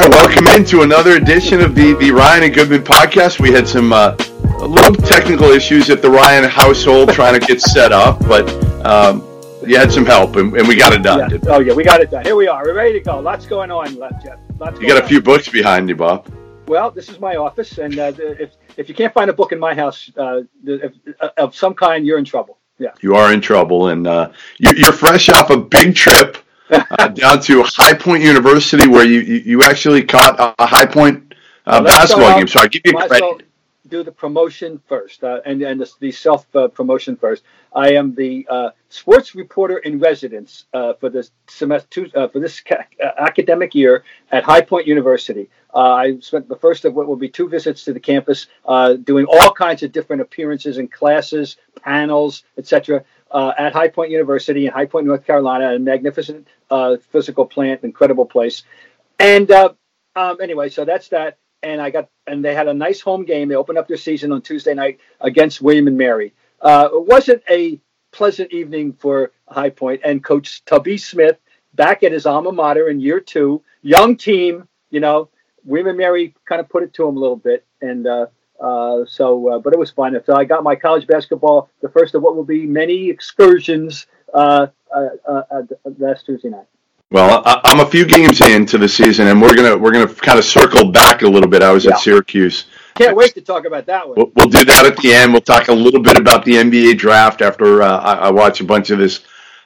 Right, welcome into another edition of the, the Ryan and Goodman podcast. We had some uh, little technical issues at the Ryan household trying to get set up, but um, you had some help and, and we got it done. Yeah. Oh yeah, we got it done. Here we are. We're ready to go. Lots going on, Jeff. Lots you got a few books behind you, Bob. Well, this is my office, and uh, if if you can't find a book in my house uh, if, uh, of some kind, you're in trouble. Yeah, you are in trouble, and uh, you're fresh off a big trip uh, down to High Point University, where you you, you actually caught a, High Point uh, basketball game. So I give you credit. Do the promotion first, uh, and and the, the self uh, promotion first. I am the uh, sports reporter in residence uh, for this semester for this ca- academic year at High Point University. I spent the first of what will be two visits to the campus, doing all kinds of different appearances and classes, panels, etc uh, at High Point University in High Point, North Carolina, a magnificent uh, physical plant, incredible place. And uh, um, anyway, so that's that. And I got, and they had a nice home game. They opened up their season on Tuesday night against William and Mary. Uh, it wasn't a pleasant evening for High Point and Coach Tubby Smith back at his alma mater in year two, young team. You know, William and Mary kind of put it to him a little bit, and uh, so, uh, but it was fun. So I got my college basketball, the first of what will be many excursions uh, uh, uh last Tuesday night. Well, I, am a few games into the season, and we're gonna we're gonna kind of circle back a little bit. I was yeah. at Syracuse. Can't wait to talk about that one. We'll, we'll, do that at the end. We'll talk a little bit about the NBA draft after I, I, watch a bunch of this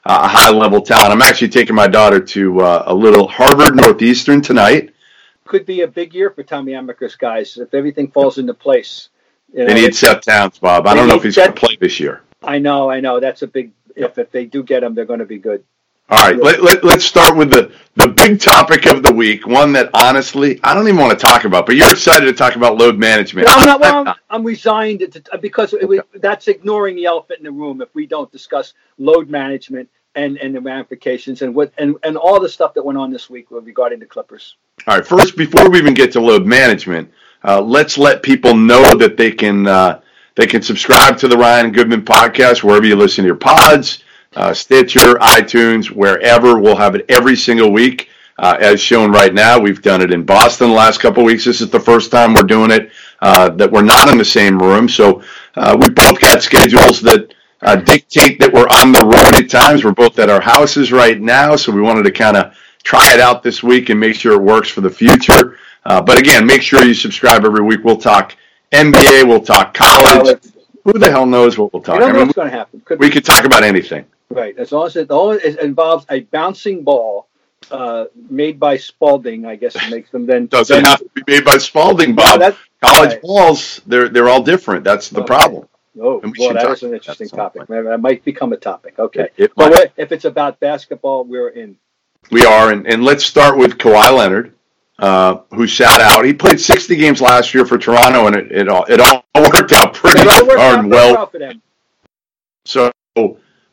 high level talent. I'm actually taking my daughter to a little Harvard Northeastern tonight could be a big year for Tommy Amaker's guys if everything falls into place. You know, they need Seth Towns, Bob. I don't know if he's going to play this year. I know, I know. That's a big if. If they do get him, they're going to be good. All right, let, let, let's start with the, the big topic of the week, one that honestly I don't even want to talk about, but you're excited to talk about load management. I'm, not, well, I'm, I'm resigned to, because it, that's ignoring the elephant in the room if we don't discuss load management and, and the ramifications and what and, and all the stuff that went on this week regarding the Clippers. All right. First, before we even get to load management, uh, let's let people know that they can uh, they can subscribe to the Ryan Goodman podcast wherever you listen to your pods, uh, Stitcher, iTunes, wherever. We'll have it every single week, uh, as shown right now. We've done it in Boston the last couple weeks. This is the first time we're doing it uh, that we're not in the same room. So uh, we both got schedules that. Dictate that we're on the road at times. We're both at our houses right now, so we wanted to kind of try it out this week and make sure it works for the future. Uh, but again, make sure you subscribe every week. We'll talk NBA, we'll talk college. Who the hell knows what we'll talk? about? I mean, what's going to happen. Could we be. could talk about anything. Right, as long as it, it involves a bouncing ball uh, made by Spalding, I guess it makes them then. Doesn't then, have to be made by Spalding, Bob. No, College right. balls, they're they're all different. That's the okay. problem. Oh, well, that is an interesting topic. That might become a topic. Okay, it, but if it's about basketball, we're in. We are, and, and let's start with Kawhi Leonard, uh, who sat out. He played 60 games last year for Toronto, and it, it all it all worked out pretty darn well. So,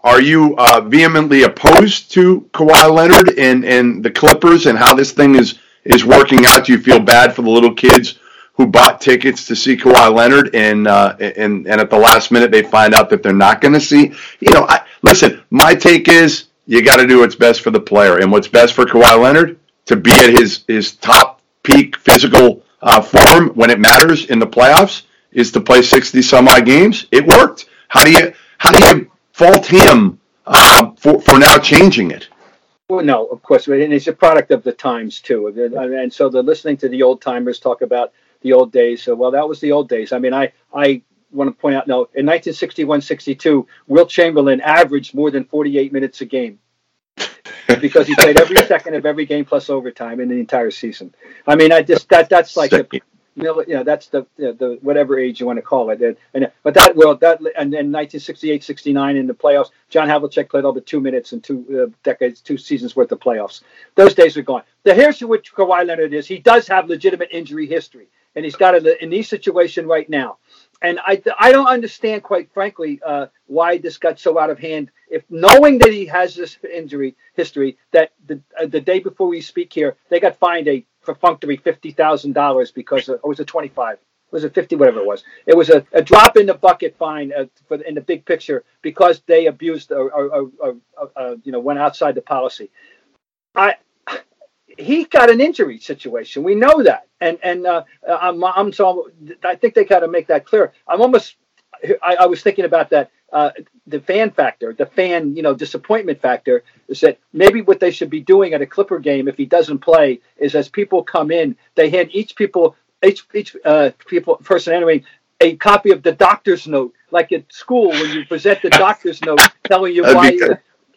are you uh, vehemently opposed to Kawhi Leonard and, and the Clippers and how this thing is is working out? Do you feel bad for the little kids who bought tickets to see Kawhi Leonard and uh, and and at the last minute they find out that they're not going to see? You know, I, listen. My take is you got to do what's best for the player. And what's best for Kawhi Leonard to be at his his top peak physical uh, form when it matters in the playoffs is to play sixty some odd games. It worked. How do you how do you fault him uh, for for now changing it. Well, no, of course, and it's a product of the times too. And so they're listening to the old timers talk about the old days. So, well, that was the old days. I mean, I I want to point out, no, in 1961-62, Wilt Chamberlain averaged more than 48 minutes a game because he played every second of every game plus overtime in the entire season. I mean, I just that that's like the, you know, that's the, the, the whatever age you want to call it. And, and but that well that and then 1968, 69 in the playoffs, John Havlicek played over two minutes in two uh, decades, two seasons worth of playoffs. Those days are gone. The here's what Kawhi Leonard is. He does have legitimate injury history, and he's got a in this situation right now and I, I don't understand, quite frankly, uh, why this got so out of hand. If knowing that he has this injury history, that the uh, the day before we speak here, they got fined a perfunctory fifty thousand dollars because of, it was a twenty five, was it fifty, whatever it was. It was a, a drop in the bucket fine uh, for in the big picture because they abused or, or, or, or you know went outside the policy. I he got an injury situation. We know that, and and uh, I'm, I'm so I think they got to make that clear. I'm almost I, I was thinking about that uh, the fan factor, the fan you know disappointment factor is that maybe what they should be doing at a Clipper game if he doesn't play is as people come in, they hand each people each each uh, people person entering a copy of the doctor's note, like at school when you present the doctor's note telling you why.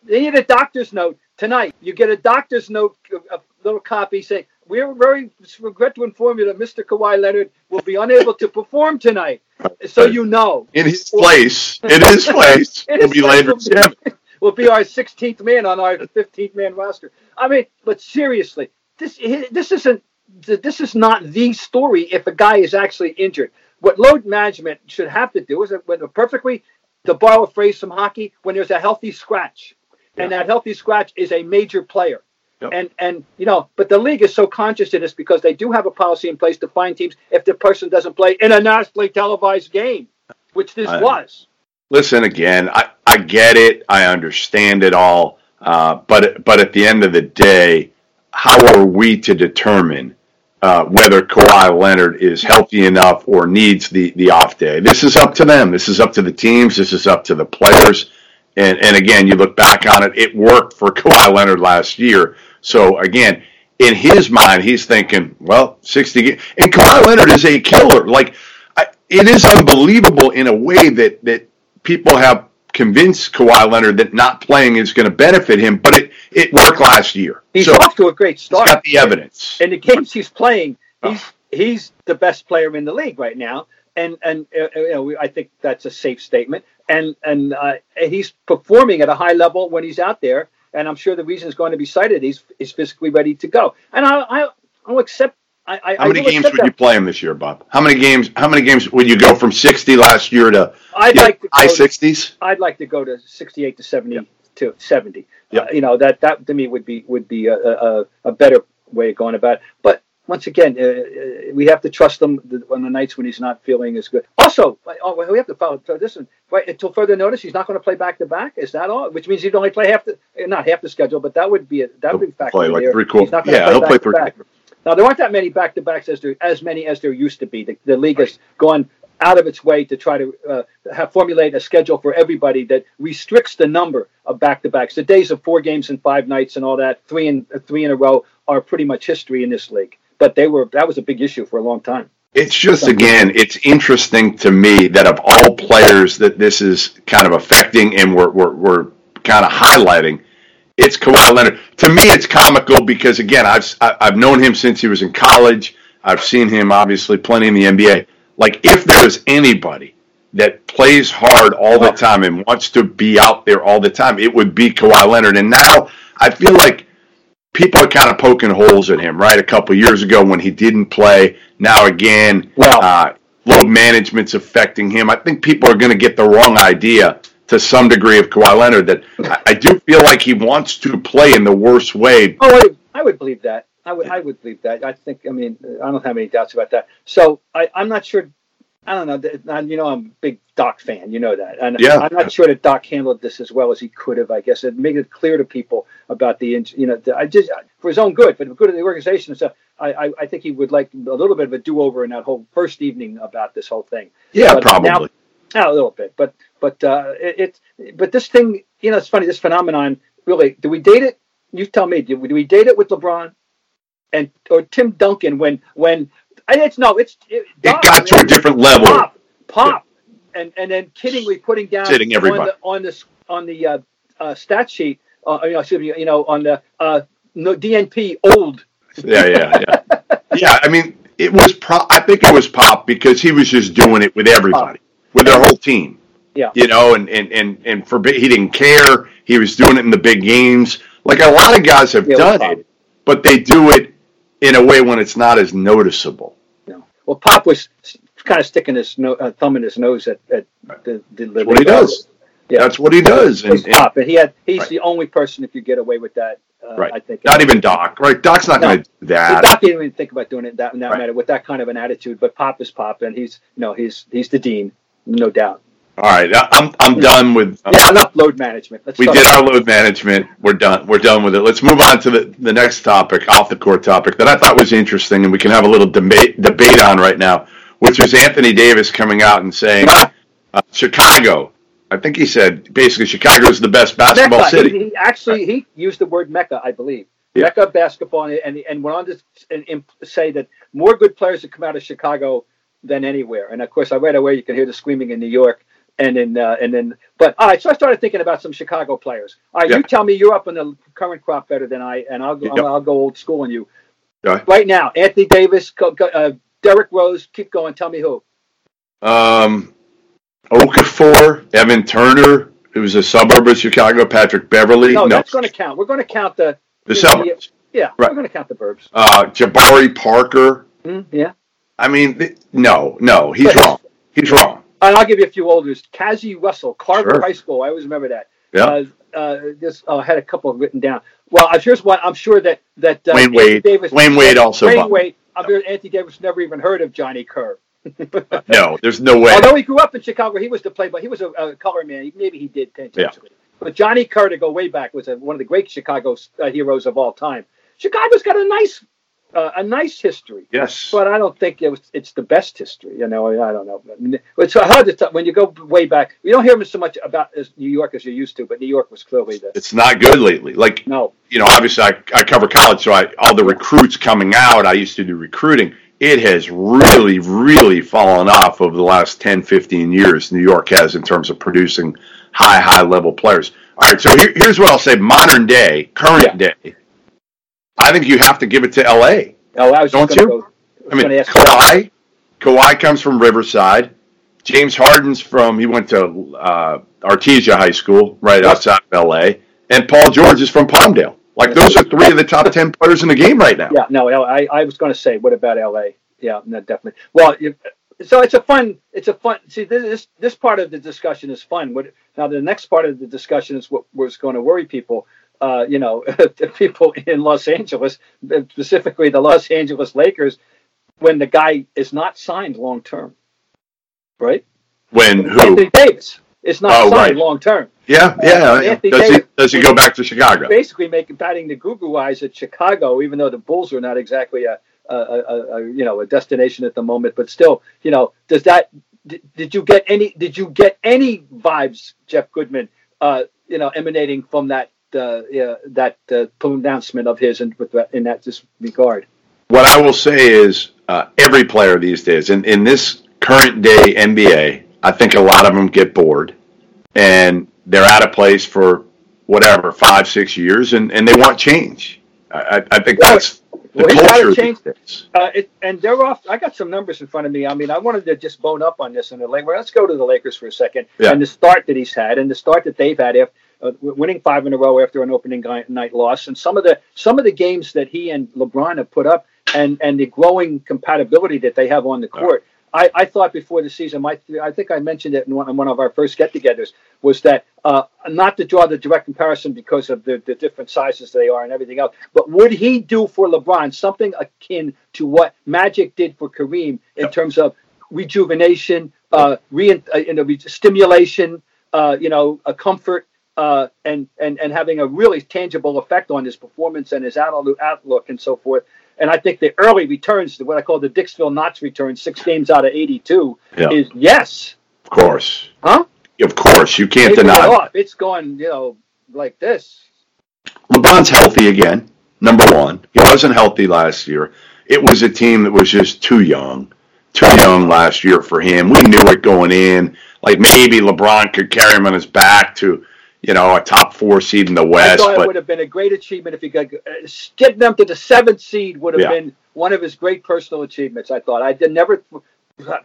They need a doctor's note tonight. You get a doctor's note, a little copy saying, We're very regret to inform you that Mr. Kawhi Leonard will be unable to perform tonight. So you know. In his place, in his place, in will be later will be our 16th man on our 15th man roster. I mean, but seriously, this this isn't this is not the story if a guy is actually injured. What load management should have to do is when perfectly to borrow a phrase from hockey, when there's a healthy scratch and that healthy scratch is a major player. Yep. And and you know, but the league is so conscious of this because they do have a policy in place to fine teams if the person doesn't play in a nationally televised game, which this I, was. Listen again, I, I get it, I understand it all, uh, but but at the end of the day, how are we to determine uh, whether Kawhi Leonard is healthy enough or needs the the off day? This is up to them. This is up to the teams. This is up to the players. And, and again, you look back on it, it worked for Kawhi Leonard last year. So again, in his mind, he's thinking, well, 60. And Kawhi Leonard is a killer. Like, I, it is unbelievable in a way that, that people have convinced Kawhi Leonard that not playing is going to benefit him, but it, it worked last year. He's so off to a great start. He's got the evidence. And the games he's playing, he's, oh. he's the best player in the league right now. And, and uh, uh you know, I think that's a safe statement and and uh, he's performing at a high level when he's out there. And I'm sure the reason is going to be cited. He's he's physically ready to go. And I I I'll accept. I, I, how many games would that. you play him this year, Bob? How many games? How many games would you go from 60 last year to I'd like to high 60s? I'd like to go to 68 to 70 yep. to 70. Yep. Uh, you know that that to me would be would be a, a, a better way of going about it. But once again, uh, uh, we have to trust him on the nights when he's not feeling as good. Also, oh, we have to follow this one. Right, until further notice, he's not going to play back to back. Is that all? Which means he'd only play half the, eh, not half the schedule, but that would be a, that would be factored play like there. three quarters. Yeah, he'll play three. Now there aren't that many back to backs as there as many as there used to be. The, the league right. has gone out of its way to try to uh, have formulate a schedule for everybody that restricts the number of back to backs. The days of four games and five nights and all that, three in uh, three in a row, are pretty much history in this league but they were that was a big issue for a long time. It's just again, it's interesting to me that of all players that this is kind of affecting and we're we're, we're kind of highlighting, it's Kawhi Leonard. To me, it's comical because again, I've I've known him since he was in college. I've seen him obviously plenty in the NBA. Like if there is anybody that plays hard all the time and wants to be out there all the time, it would be Kawhi Leonard. And now I feel like people are kind of poking holes at him, right? A couple years ago when he didn't play. Now again, well, uh, load management's affecting him. I think people are going to get the wrong idea to some degree of Kawhi Leonard. That I, I, do feel like he wants to play in the worst way. Oh, I, I would believe that. I would, I would believe that. I think. I mean, I don't have any doubts about that. So I, I'm not sure I don't know. You know, I'm a big Doc fan. You know that, and yeah. I'm not sure that Doc handled this as well as he could have. I guess it made it clear to people about the, you know, I just for his own good, for the good of the organization and stuff. I, I, I think he would like a little bit of a do over in that whole first evening about this whole thing. Yeah, but probably. Now, a little bit, but but uh, it, it but this thing, you know, it's funny. This phenomenon, really, do we date it? You tell me. Do we, do we date it with LeBron and or Tim Duncan when when it's no, it's it, it got to a different level. Pop, pop, and and then kiddingly putting down Sitting everybody. on the on the on the uh, uh, stat sheet. Uh, you know, excuse me, you know, on the uh, no, DNP old. Yeah, yeah, yeah. yeah, I mean, it was. Pro- I think it was pop because he was just doing it with everybody, with their whole team. Yeah. You know, and and and and for he didn't care. He was doing it in the big games. Like a lot of guys have yeah, done it, but they do it in a way when it's not as noticeable. Well, Pop was kind of sticking his no, uh, thumb in his nose at, at the, the, the what he does. Yeah. That's what he does. And, and, Pop, and he had he's right. the only person if you get away with that. Uh, right. I think. Not even Doc. Right. Doc's not no. going to do that. Doc didn't even think about doing it that in that right. matter with that kind of an attitude. But Pop is Pop, and he's you know he's he's the dean, no doubt. All right, I'm I'm done with. Um, yeah, enough load management. Let's we did our load management. We're done. We're done with it. Let's move on to the, the next topic, off the court topic that I thought was interesting, and we can have a little debate debate on right now, which was Anthony Davis coming out and saying uh, Chicago. I think he said basically Chicago is the best basketball Mecca. city. He, he actually he used the word Mecca, I believe. Yeah. Mecca basketball, and and went on to and, and say that more good players have come out of Chicago than anywhere. And of course, I right away you can hear the screaming in New York and then uh, and then but all right so i started thinking about some chicago players. All right yeah. you tell me you're up in the current crop better than i and i'll, yep. I'll, I'll, go old school on you. Right, right now anthony davis uh, derrick rose keep going tell me who. Um okafor evan turner who's a suburb of chicago patrick beverley no, no. that's going to count. We're going to count the the, the suburbs yeah right. we're going to count the burbs. Uh jabari parker. Mm, yeah. I mean no no he's wrong. He's wrong I'll give you a few olders. Cazzie Russell, Carver sure. High School. I always remember that. Yeah. Uh, uh, this uh, had a couple written down. Well, here's one. I'm sure that that uh, Dwyane Wade, Davis, Dwyane Wade also. Dwyane Wade. I'm sure Anthony Davis never even heard of Johnny Kerr. no, there's no way. Although he grew up in Chicago, he was the play, but he was a, a color man. Maybe he did tangentially. Yeah. But Johnny Kerr, to go way back, was a, one of the great Chicago uh, heroes of all time. Chicago's got a nice uh, a nice history. Yes, but I don't think it was, it's the best history. You know, I don't know. It's hard to talk when you go way back. We don't hear so much about New York as you used to, but New York was clearly the. It's not good lately. Like no, you know, obviously I, I cover college, so I all the recruits coming out. I used to do recruiting. It has really, really fallen off over the last 10, 15 years. New York has in terms of producing high, high level players. All right, so here, here's what I'll say: modern day, current yeah. day I think you have to give it to L.A. Oh, I was don't you? Go, I, I mean, Kawhi. Kawhi comes from Riverside. James Harden's from he went to uh, Artesia High School right outside of L.A. And Paul George is from Palmdale. Like those are three of the top ten players in the game right now. Yeah, no, I, I was going to say, what about L.A.? Yeah, no, definitely. Well, so it's a fun, it's a fun. See, this this part of the discussion is fun. What now? The next part of the discussion is what was going to worry people uh, you know, the people in Los Angeles, specifically the Los Angeles Lakers, when the guy is not signed long term, right? When who? Anthony Davis is not oh, signed right. long term. Yeah, yeah. Uh, does Davis, he does he go back to Chicago? Basically, making batting the goo eyes at Chicago, even though the Bulls are not exactly a, a, a, a, you know a destination at the moment, but still, you know, does that did, did you get any did you get any vibes, Jeff Goodman, uh, you know, emanating from that uh, yeah, that uh, pronouncement of his in, in that regard. What I will say is uh, every player these days, in, in this current day NBA, I think a lot of them get bored and they're out of place for whatever, five, six years, and, and they want change. I, I think that's the well, culture. Change, uh, it, and they're off. I got some numbers in front of me. I mean, I wanted to just bone up on this in the Lakers. Let's go to the Lakers for a second yeah. and the start that he's had and the start that they've had. If uh, winning five in a row after an opening night loss, and some of the some of the games that he and LeBron have put up, and and the growing compatibility that they have on the court. I, I thought before the season, my I think I mentioned it in one, in one of our first get-togethers, was that uh, not to draw the direct comparison because of the, the different sizes they are and everything else, but would he do for LeBron something akin to what Magic did for Kareem in yep. terms of rejuvenation, uh, re, uh, you know, stimulation, uh, you know, a comfort, uh, and and and having a really tangible effect on his performance and his outlook and so forth. And I think the early returns, to what I call the Dixville Notch return, six games out of 82, yeah. is yes. Of course. Huh? Of course. You can't Taking it deny. off. It's going, you know, like this. LeBron's healthy again. Number one, he wasn't healthy last year. It was a team that was just too young, too young last year for him. We knew it going in. Like maybe LeBron could carry him on his back to, you know, a top four seed in the West. I thought it would have been a great achievement if he got uh, getting them to the seventh seed would have Yeah. been one of his great personal achievements. I thought I did never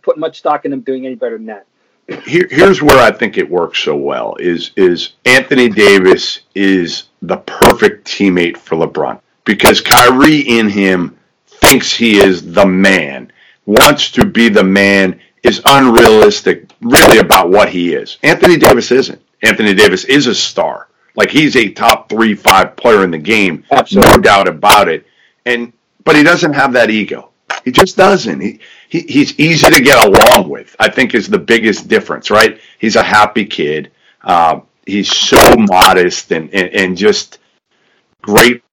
put much stock in him doing any better than that. here, here's where I think it works so well is is Anthony Davis is the perfect teammate for LeBron because Kyrie in him thinks he is the man, wants to be the man, is unrealistic really about what he is. Anthony Davis isn't. Anthony Davis is a star. Like he's a top three, five player in the game, Absolutely. no doubt about it. And but he doesn't have that ego. He just doesn't. He, he he's easy to get along with. I think is the biggest difference, right? He's a happy kid. Uh, he's so modest and, and and just grateful.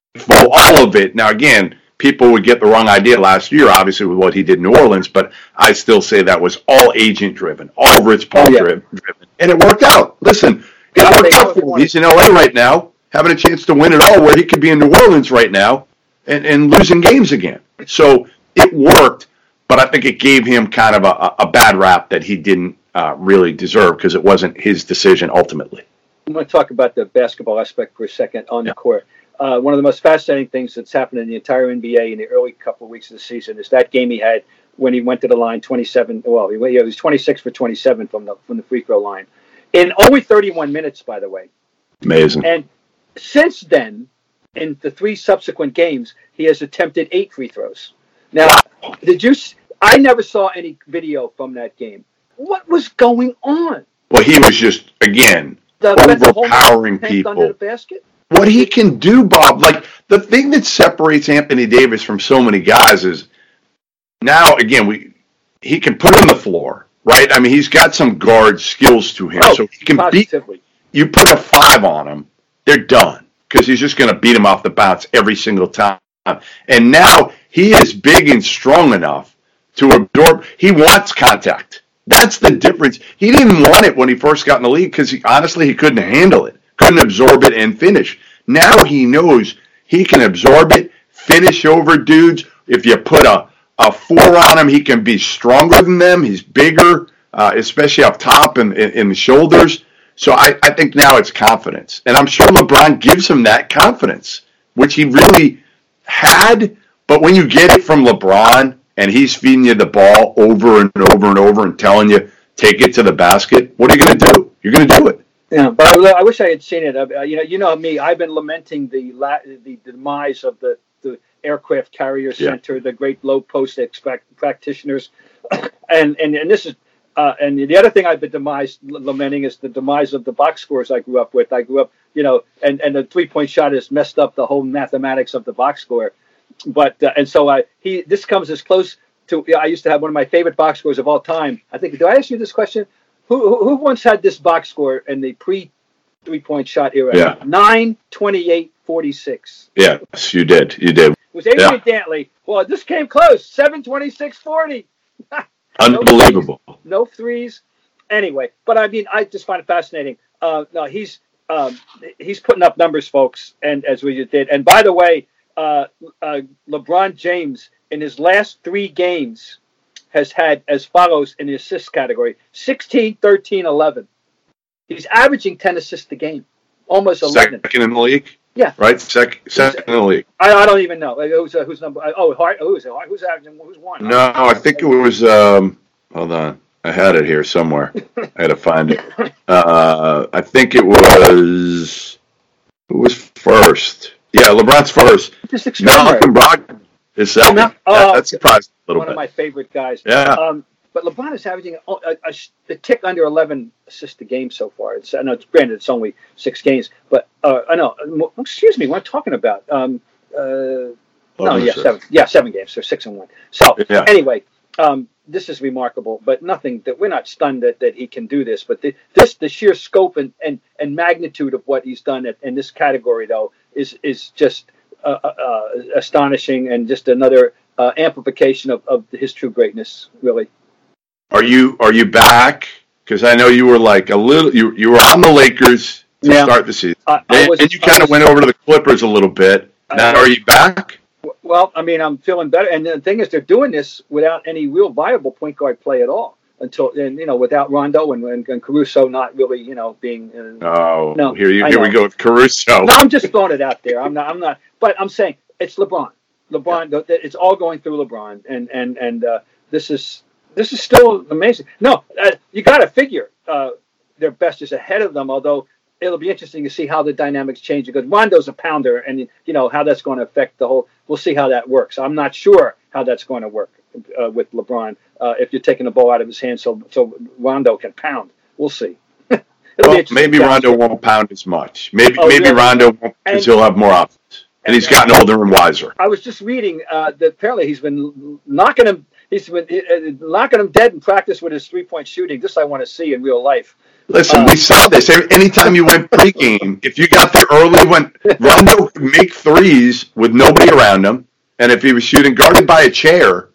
All of it. Now, again, people would get the wrong idea last year, obviously with what he did in New Orleans, but I still say that was all agent driven, all Rich Paul Oh, yeah. driven, and it worked out. Listen, it worked out for him. He's in LA right now, having a chance to win it all, where he could be in New Orleans right now and, and losing games again. So it worked, but I think it gave him kind of a, a bad rap that he didn't uh, really deserve because it wasn't his decision ultimately. I'm going to talk about the basketball aspect for a second on Yeah. the court. Uh, one of the most fascinating things that's happened in the entire NBA in the early couple of weeks of the season is that game he had when he went to the line 27. Well, he, he was 26 for 27 from the from the free throw line in only 31 minutes, by the way. Amazing. And since then, in the three subsequent games, he has attempted eight free throws. Now, did you? I never saw any video from that game. What was going on? Well, he was just again The overpowering under people. the basket. What he can do, Bob. Like the thing that separates Anthony Davis from so many guys is now again we he can put on the floor, right? I mean, he's got some guard skills to him, Oh, so he can beat. You put a five on him, they're done because he's just going to beat him off the bounce every single time. And now he is big and strong enough to absorb. He wants contact. That's the difference. He didn't want it when he first got in the league because he, honestly he couldn't handle it, couldn't absorb it and finish. Now he knows he can absorb it, finish over dudes. If you put a a four on him, he can be stronger than them. He's bigger, uh, especially up top and in, in the shoulders. So I, I think now it's confidence, and I'm sure LeBron gives him that confidence, which he really had. But when you get it from LeBron and he's feeding you the ball over and over and over and telling you take it to the basket, what are you going to do? You're going to do it. Yeah, but I, I wish I had seen it. Uh, you know, you know me. I've been lamenting the la- the demise of the, the aircraft carrier Yeah. center, the great low post expect practitioners, and and and this is. Uh, and the other thing I've been demise lamenting is the demise of the box scores I grew up with. I grew up, you know, and, and the three point shot has messed up the whole mathematics of the box score. But uh, and so I he this comes as close to I used to have one of my favorite box scores of all time. I think do I ask you this question? Who who, who once had this box score in the pre three point shot era? Yeah. 9 28 46. Yes, you did. You did. It was Adrian Dantley. Well, this came close. 7 26 40. Unbelievable. No threes. Anyway, but I mean, I just find it fascinating. Uh, no, he's um, he's putting up numbers, folks, and as we just did. And by the way, uh, uh, LeBron James in his last three games has had as follows in the assist category 16, 13, 11. He's averaging 10 assists a game, almost 11. Second in the league. Yeah. Right. Second. Second in the league. I, I don't even know. Like, Who's, uh, who's number? Oh, Hart, who's, who's averaging? Who's one? No, I think it was. Um, hold on, I had it here somewhere. I had to find it. Uh, I think it was. Who was first? Yeah, LeBron's first. Malcolm Brogdon is second. That, oh, that surprised me a little one of my favorite guys. Yeah. Um, but LeBron is averaging a, a, a, a tick under 11 assists a game so far. It's, I know, it's, granted, it's only six games, but uh, I know. Excuse me, what I'm talking about? Um, uh, no, yeah, seven. Yeah, seven games. So six and one. So Yeah. anyway, um, this is remarkable, but nothing that we're not stunned that, that he can do this. But the, this, the sheer scope and, and, and magnitude of what he's done at, in this category, though, is is just uh, uh, uh, astonishing and just another uh, amplification of, of his true greatness. Really, Are you Are you back Because I know you were like a little, you you were on the Lakers to start the season, I- I and, was- and you kind of went over to the Clippers a little bit. Now, are you back? Well, I mean, I'm feeling better, and the thing is, they're doing this without any real viable point guard play at all. Until and you know, without Rondo and, and, and Caruso not really, you know, being. Uh, Oh, No, here you here we go with Caruso. No, I'm just throwing it out there. I'm not. I'm not. But I'm saying it's LeBron. LeBron. th- th- It's all going through LeBron, and and and uh, this is this is still amazing. No, uh, you got to figure uh, their best is ahead of them. Although it'll be interesting to see how the dynamics change because Rondo's a pounder, and you know how that's going to affect the whole. We'll see how that works. I'm not sure how that's going to work uh, with LeBron uh, if you're taking the ball out of his hand, so so Rondo can pound. We'll see. Well, maybe Rondo won't pound as much. Maybe Oh, maybe really? Rondo won't because he'll have more offense, and he's gotten older and wiser. I was just reading uh, that apparently he's been knocking him. He's been uh, knocking him dead in practice with his three point shooting. This I want to see in real life. Listen, we saw this. Every- Anytime you went pregame, if you got there early when Rondo could make threes with nobody around him, and if he was shooting guarded by a chair,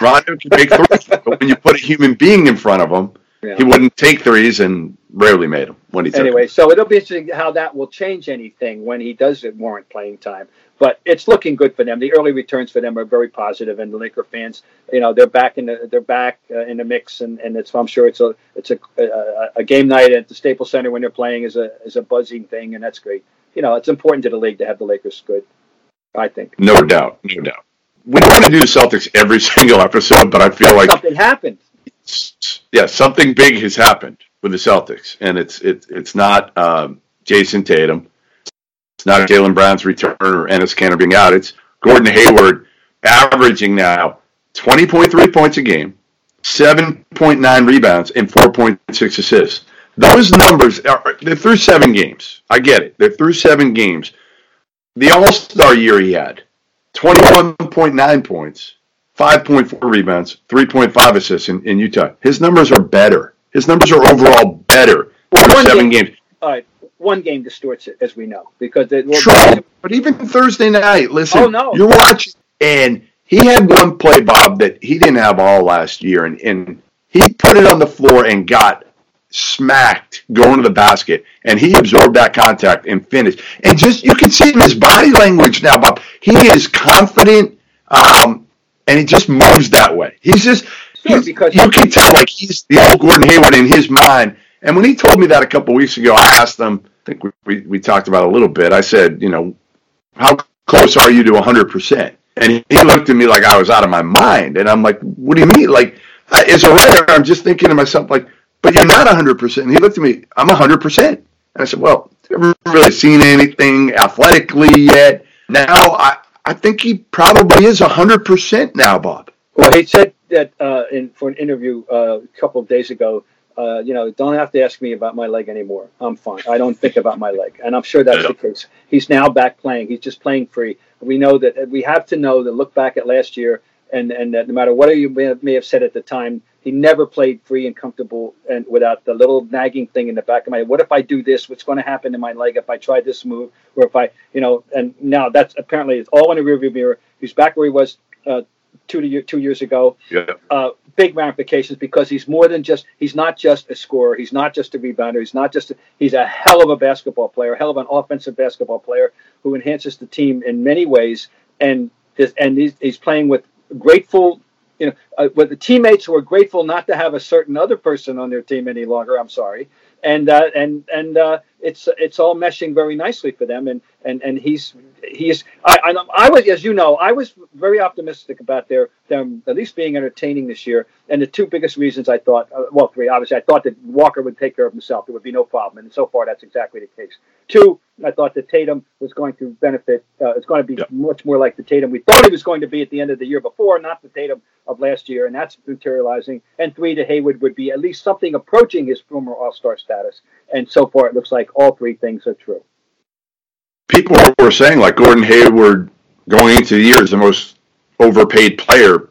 Rondo could make threes. But when you put a human being in front of him, Yeah. he wouldn't take threes and rarely made them when he took Anyway, so it'll be interesting how that will change anything when he does warrant playing time. But it's looking good for them. The early returns for them are very positive, and the Laker fans, you know, they're back in the they're back uh, in the mix, and, and it's I'm sure it's a it's a, a a game night at the Staples Center when they're playing is a is a buzzing thing, and that's great. You know, it's important to the league to have the Lakers good. I think No doubt, no doubt. We don't want to do the Celtics every single episode, but I feel like something happened. yeah, something big has happened with the Celtics, and it's it's it's not um, Jayson Tatum, it's not Jaylen Brown's return or Enes Kanter being out. It's Gordon Hayward averaging now twenty point three points a game, seven point nine rebounds, and four point six assists. Those numbers are they're through seven games. I get it. They're through seven games. The All Star year he had twenty one point nine points. 5.4 rebounds, 3.5 assists in, in Utah. His numbers are better. His numbers are overall better Well, seven game- games. All right, one game distorts it, as we know, because it, well, True, but even Thursday night, listen, Oh, no. you're watching, and he had one play, Bob, that he didn't have all last year, and, and he put it on the floor and got smacked going to the basket, and he absorbed that contact and finished. And just you can see in his body language now, Bob. He is confident, um, and he just moves that way. He's just Sure, because- you can tell like he's the old Gordon Hayward in his mind. And when he told me that a couple weeks ago, I asked him. I think we, we, we talked about it a little bit. I said, you know, how close are you to 100%? And he, he looked at me like I was out of my mind. And I'm like, what do you mean? Like, I, as a writer, I'm just thinking to myself, like, but you're not 100%. And he looked at me, I'm 100%. And I said, well, haven't really seen anything athletically yet. Now, I, I think he probably is 100% now, Bob. Well, he said that uh, in for an interview uh, a couple of days ago. Uh, you know, don't have to ask me about my leg anymore. I'm fine. I don't think about my leg, and I'm sure that's Yeah. the case. He's now back playing. He's just playing free. We know that we have to know that. Look back at last year, and and that no matter what you may have, may have said at the time, he never played free and comfortable and without the little nagging thing in the back of my head. What if I do this? What's going to happen to my leg if I try this move, or if I, you know? And now that's apparently it's all in the rearview mirror. He's back where he was uh, two to two years ago Yeah. uh, big ramifications because he's more than just he's not just a scorer. He's not just a rebounder. He's not just a, he's a hell of a basketball player hell of an offensive basketball player who enhances the team in many ways. And this, and he's, he's playing with grateful you know uh, with the teammates who are grateful not to have a certain other person on their team any longer. I'm sorry. And uh, and and uh, it's it's all meshing very nicely for them. And and and he's he's I, I I was as you know I was very optimistic about their them at least being entertaining this year. And the two biggest reasons I thought uh, well three obviously I thought that Walker would take care of himself. There would be no problem. And so far that's exactly the case. Two I thought that Tatum was going to benefit uh, it's going to be Yeah. much more like the Tatum we thought he was going to be at the end of the year before not the Tatum of last year. And that's materializing. And three to Hayward would be at least something approaching his former All-Star status. And so far it looks like all three things are true people were saying like Gordon Hayward going into the year is the most overpaid player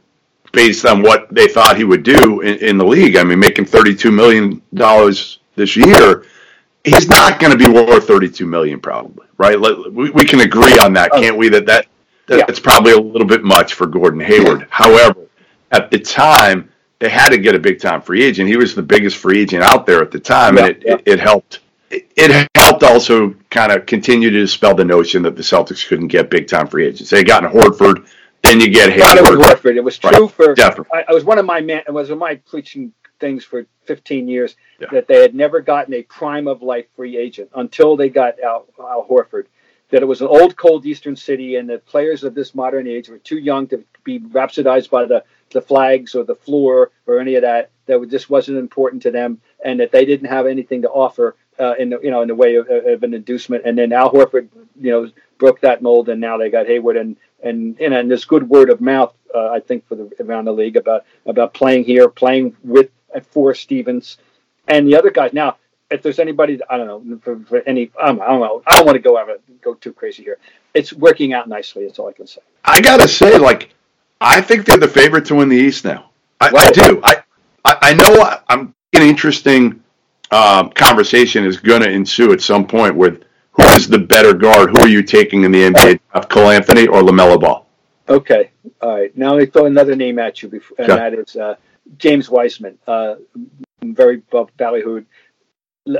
based on what they thought he would do in, in the league. I mean, making thirty-two million dollars this year, he's not going to be worth thirty-two million probably, right? Let, we, we can agree on that, can't we? That that Yeah. that's probably a little bit much for Gordon Hayward. However, at the time. they had to get a big time free agent. He was the biggest free agent out there at the time, Yeah, and it, yeah. it, it helped. It, helped also kind of continue to dispel the notion that the Celtics couldn't get big time free agents. They got in Horford, then you get Not it was Horford. It was Right. true for. Definitely. I, I was one of my man. It was one of my preaching things for 15 years Yeah. that they had never gotten a prime of life free agent until they got Al, Al Horford. That it was an old, cold Eastern city, and the players of this modern age were too young to be rhapsodized by the the flags or the floor or any of that. That just wasn't important to them, and that they didn't have anything to offer uh, in the, you know in the way of, of an inducement. And then Al Horford, you know, broke that mold, and now they got Hayward and and and, and this good word of mouth, uh, I think, for the around the league about about playing here, playing with at four Stevens, and the other guys. Now, if there's anybody, I don't know, for, for any, I don't, I don't know, I don't want to go ever go too crazy here. It's working out nicely. That's all I can say. I gotta say, like, I think they're the favorite to win the East now. I, I do. I, I I know I'm an interesting um, conversation is going to ensue at some point with who is the better guard. Who are you taking in the NBA? Of Cole Anthony or Lamelo Ball? Okay, all right. Now let me throw another name at you, before, and Okay. that is uh, James Wiseman. Uh, very ballyhooed,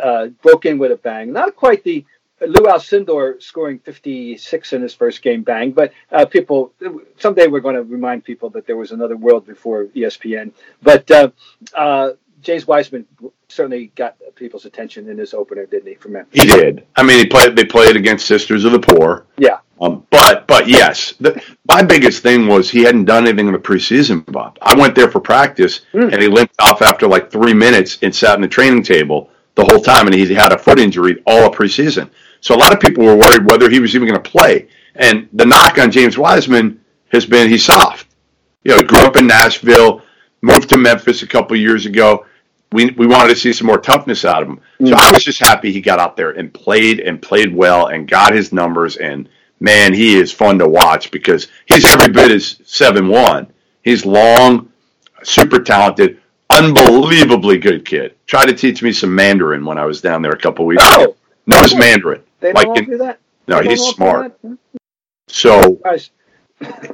uh, broke in with a bang. Not quite the Lou Alcindor scoring 56 in his first game bang, but uh, people someday we're going to remind people that there was another world before ESPN. But uh, uh, James Wiseman certainly got people's attention in his opener, didn't he? For Memphis. He did. I mean, he played. They played against Sisters of the Poor. Yeah. Um, but but yes, the, my biggest thing was he hadn't done anything in the preseason. Bob, I went there for practice, Hmm. and he limped off after like three minutes and sat in the training table the whole time, and he had a foot injury all of preseason. So a lot of people were worried whether he was even going to play. And the knock on James Wiseman has been he's soft. You know, he grew up in Nashville, moved to Memphis a couple years ago. We, we wanted to see some more toughness out of him. So mm-hmm. I was just happy he got out there and played and played well and got his numbers. And man, he is fun to watch because he's every bit as 7 1. He's long, super talented, unbelievably good kid. Tried to teach me some Mandarin when I was down there a couple weeks ago. Oh, Knows Mandarin. they don't Like in- do that. No, They he's smart. So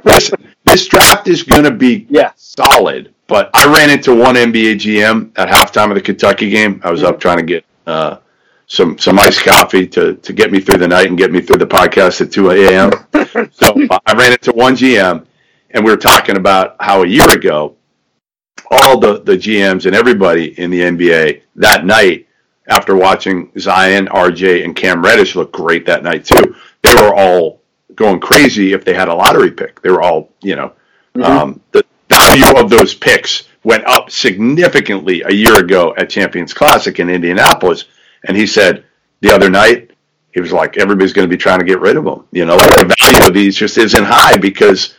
listen, this draft is going to be yeah. solid. But I ran into one NBA GM at halftime of the Kentucky game. I was up trying to get uh, some some iced coffee to to get me through the night and get me through the podcast at two a.m. so I ran into one GM, and we were talking about how a year ago, all the the GMs and everybody in the NBA that night, after watching Zion, RJ, and Cam Reddish look great that night too, they were all going crazy if they had a lottery pick. They were all, you know, um, the value of those picks went up significantly a year ago at Champions Classic in Indianapolis. And he said the other night, he was like, everybody's going to be trying to get rid of them. You know, the value of these just isn't high because,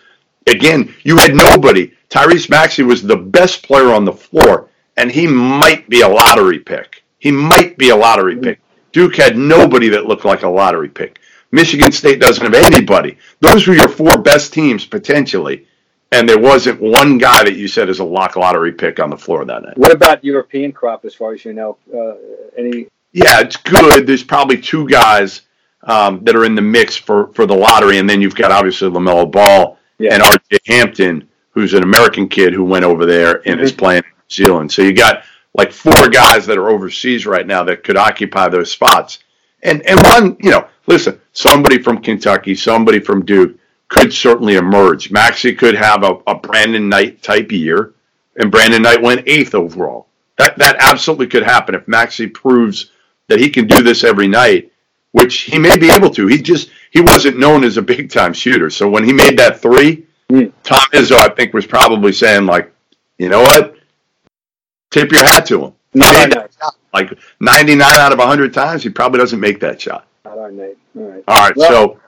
again, you had nobody. Tyrese Maxey was the best player on the floor, and he might be a lottery pick. He might be a lottery pick. Duke had nobody that looked like a lottery pick. Michigan State doesn't have anybody. Those were your four best teams potentially, and there wasn't one guy that you said is a lock lottery pick on the floor that night. What about European crop, as far as you know? Uh, any? Yeah, it's good. There's probably two guys um, that are in the mix for, for the lottery, and then you've got obviously Lamelo Ball Yeah. and R.J. Hampton, who's an American kid who went over there and is playing in New Zealand. So you got like four guys that are overseas right now that could occupy those spots. And and one, you know, listen, somebody from Kentucky, somebody from Duke could certainly emerge. Maxey could have a, a Brandon Knight type year, and Brandon Knight went eighth overall. That that absolutely could happen if Maxey proves that he can do this every night, which he may be able to. He just he wasn't known as a big time shooter. So when he made that three, Mm. Tom Izzo, I think, was probably saying like, you know what, tip your hat to him. He Not made that shot. Like 99 out of 100 times, he probably doesn't make that shot. Not our night. All right. All right, Well, so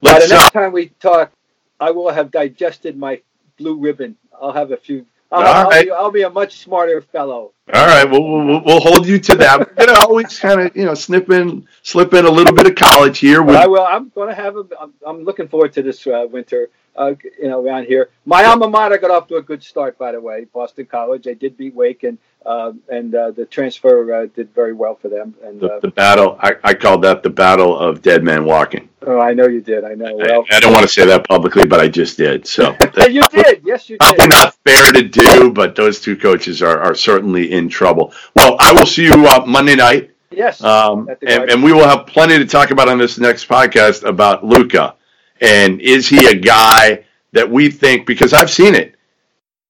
By the next time we talk, I will have digested my blue ribbon. I'll have a few. I'll, All I'll, right. be, I'll be a much smarter fellow. all right, we'll, we'll we'll hold you to that. We're gonna always kind of you know snip in slip in a little bit of college here. With, I will. I'm going to have. A, I'm, I'm looking forward to this uh, winter. Uh, you know, around here, my alma mater got off to a good start. By the way, Boston College. They did beat Wake, and uh, and uh, the transfer uh, did very well for them. And the, the battle, I, I called that the battle of dead men walking. Oh, I know you did. I know. Well, I, I don't want to say that publicly, but I just did. So you did. Yes, you did. Probably not fair to do, but those two coaches are, are certainly in trouble. Well, I will see you uh, Monday night. Yes. Um, and, and, we will have plenty to talk about on this next podcast about Luka. And is he a guy that we think, because I've seen it,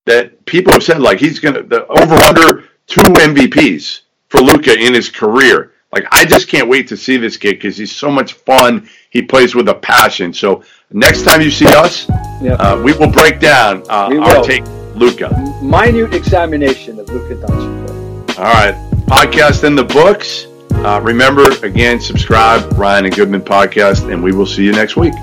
that people have said, like, he's going to, the over under two MVPs for Luka in his career. Like, I just can't wait to see this kid because he's so much fun. He plays with a passion. So, next time you see us, yep. uh, we will break down uh, our take Luka. Minute examination of Luka Doncic. All right. Podcast in the books. Uh, remember, again, subscribe, Ryan and Goodman podcast, and we will see you next week.